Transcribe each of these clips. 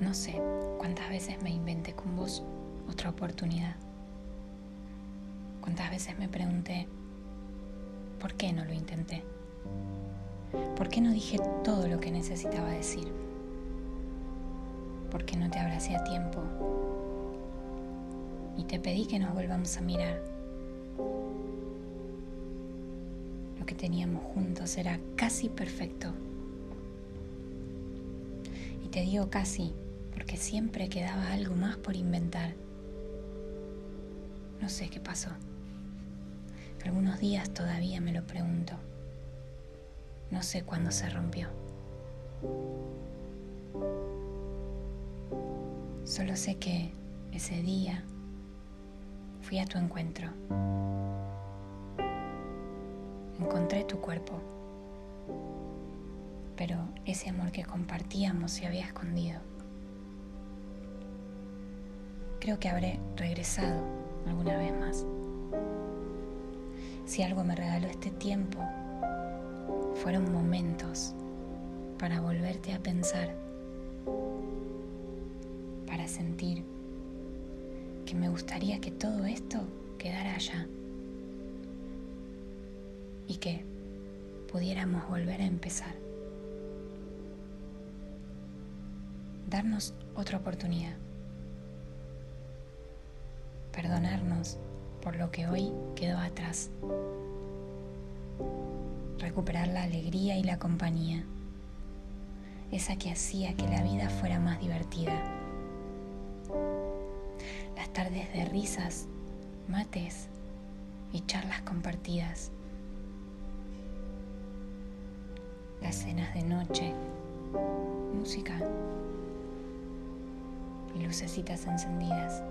No sé cuántas veces me inventé con vos otra oportunidad. Cuántas veces me pregunté, ¿por qué no lo intenté? ¿Por qué no dije todo lo que necesitaba decir? ¿Por qué no te abracé a tiempo? Te pedí que nos volvamos a mirar. Lo que teníamos juntos era casi perfecto. Y te digo casi porque siempre quedaba algo más por inventar. No sé qué pasó. Algunos días todavía me lo pregunto. No sé cuándo se rompió. Solo sé que ese día fui a tu encuentro. Encontré tu cuerpo, pero ese amor que compartíamos se había escondido. Creo que habré regresado alguna vez más. Si algo me regaló este tiempo, fueron momentos para volverte a pensar, para sentir me gustaría que todo esto quedara allá y que pudiéramos volver a empezar. Darnos otra oportunidad. Perdonarnos por lo que hoy quedó atrás recuperar la alegría y la compañía, esa que hacía que la vida fuera más divertida. Tardes de risas, mates y charlas compartidas. Las cenas de noche, música y lucecitas encendidas.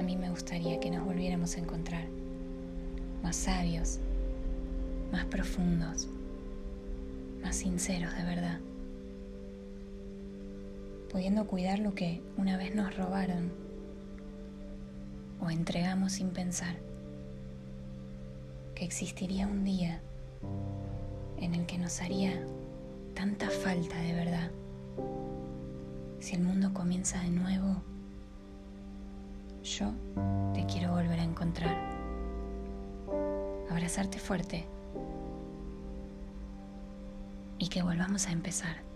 A mí me gustaría que nos volviéramos a encontrar más sabios, más profundos, más sinceros de verdad, pudiendo cuidar lo que una vez nos robaron o entregamos sin pensar, que existiría un día en el que nos haría tanta falta de verdad. Si el mundo comienza de nuevo, yo te quiero volver a encontrar abrazarte fuerte y que volvamos a empezar.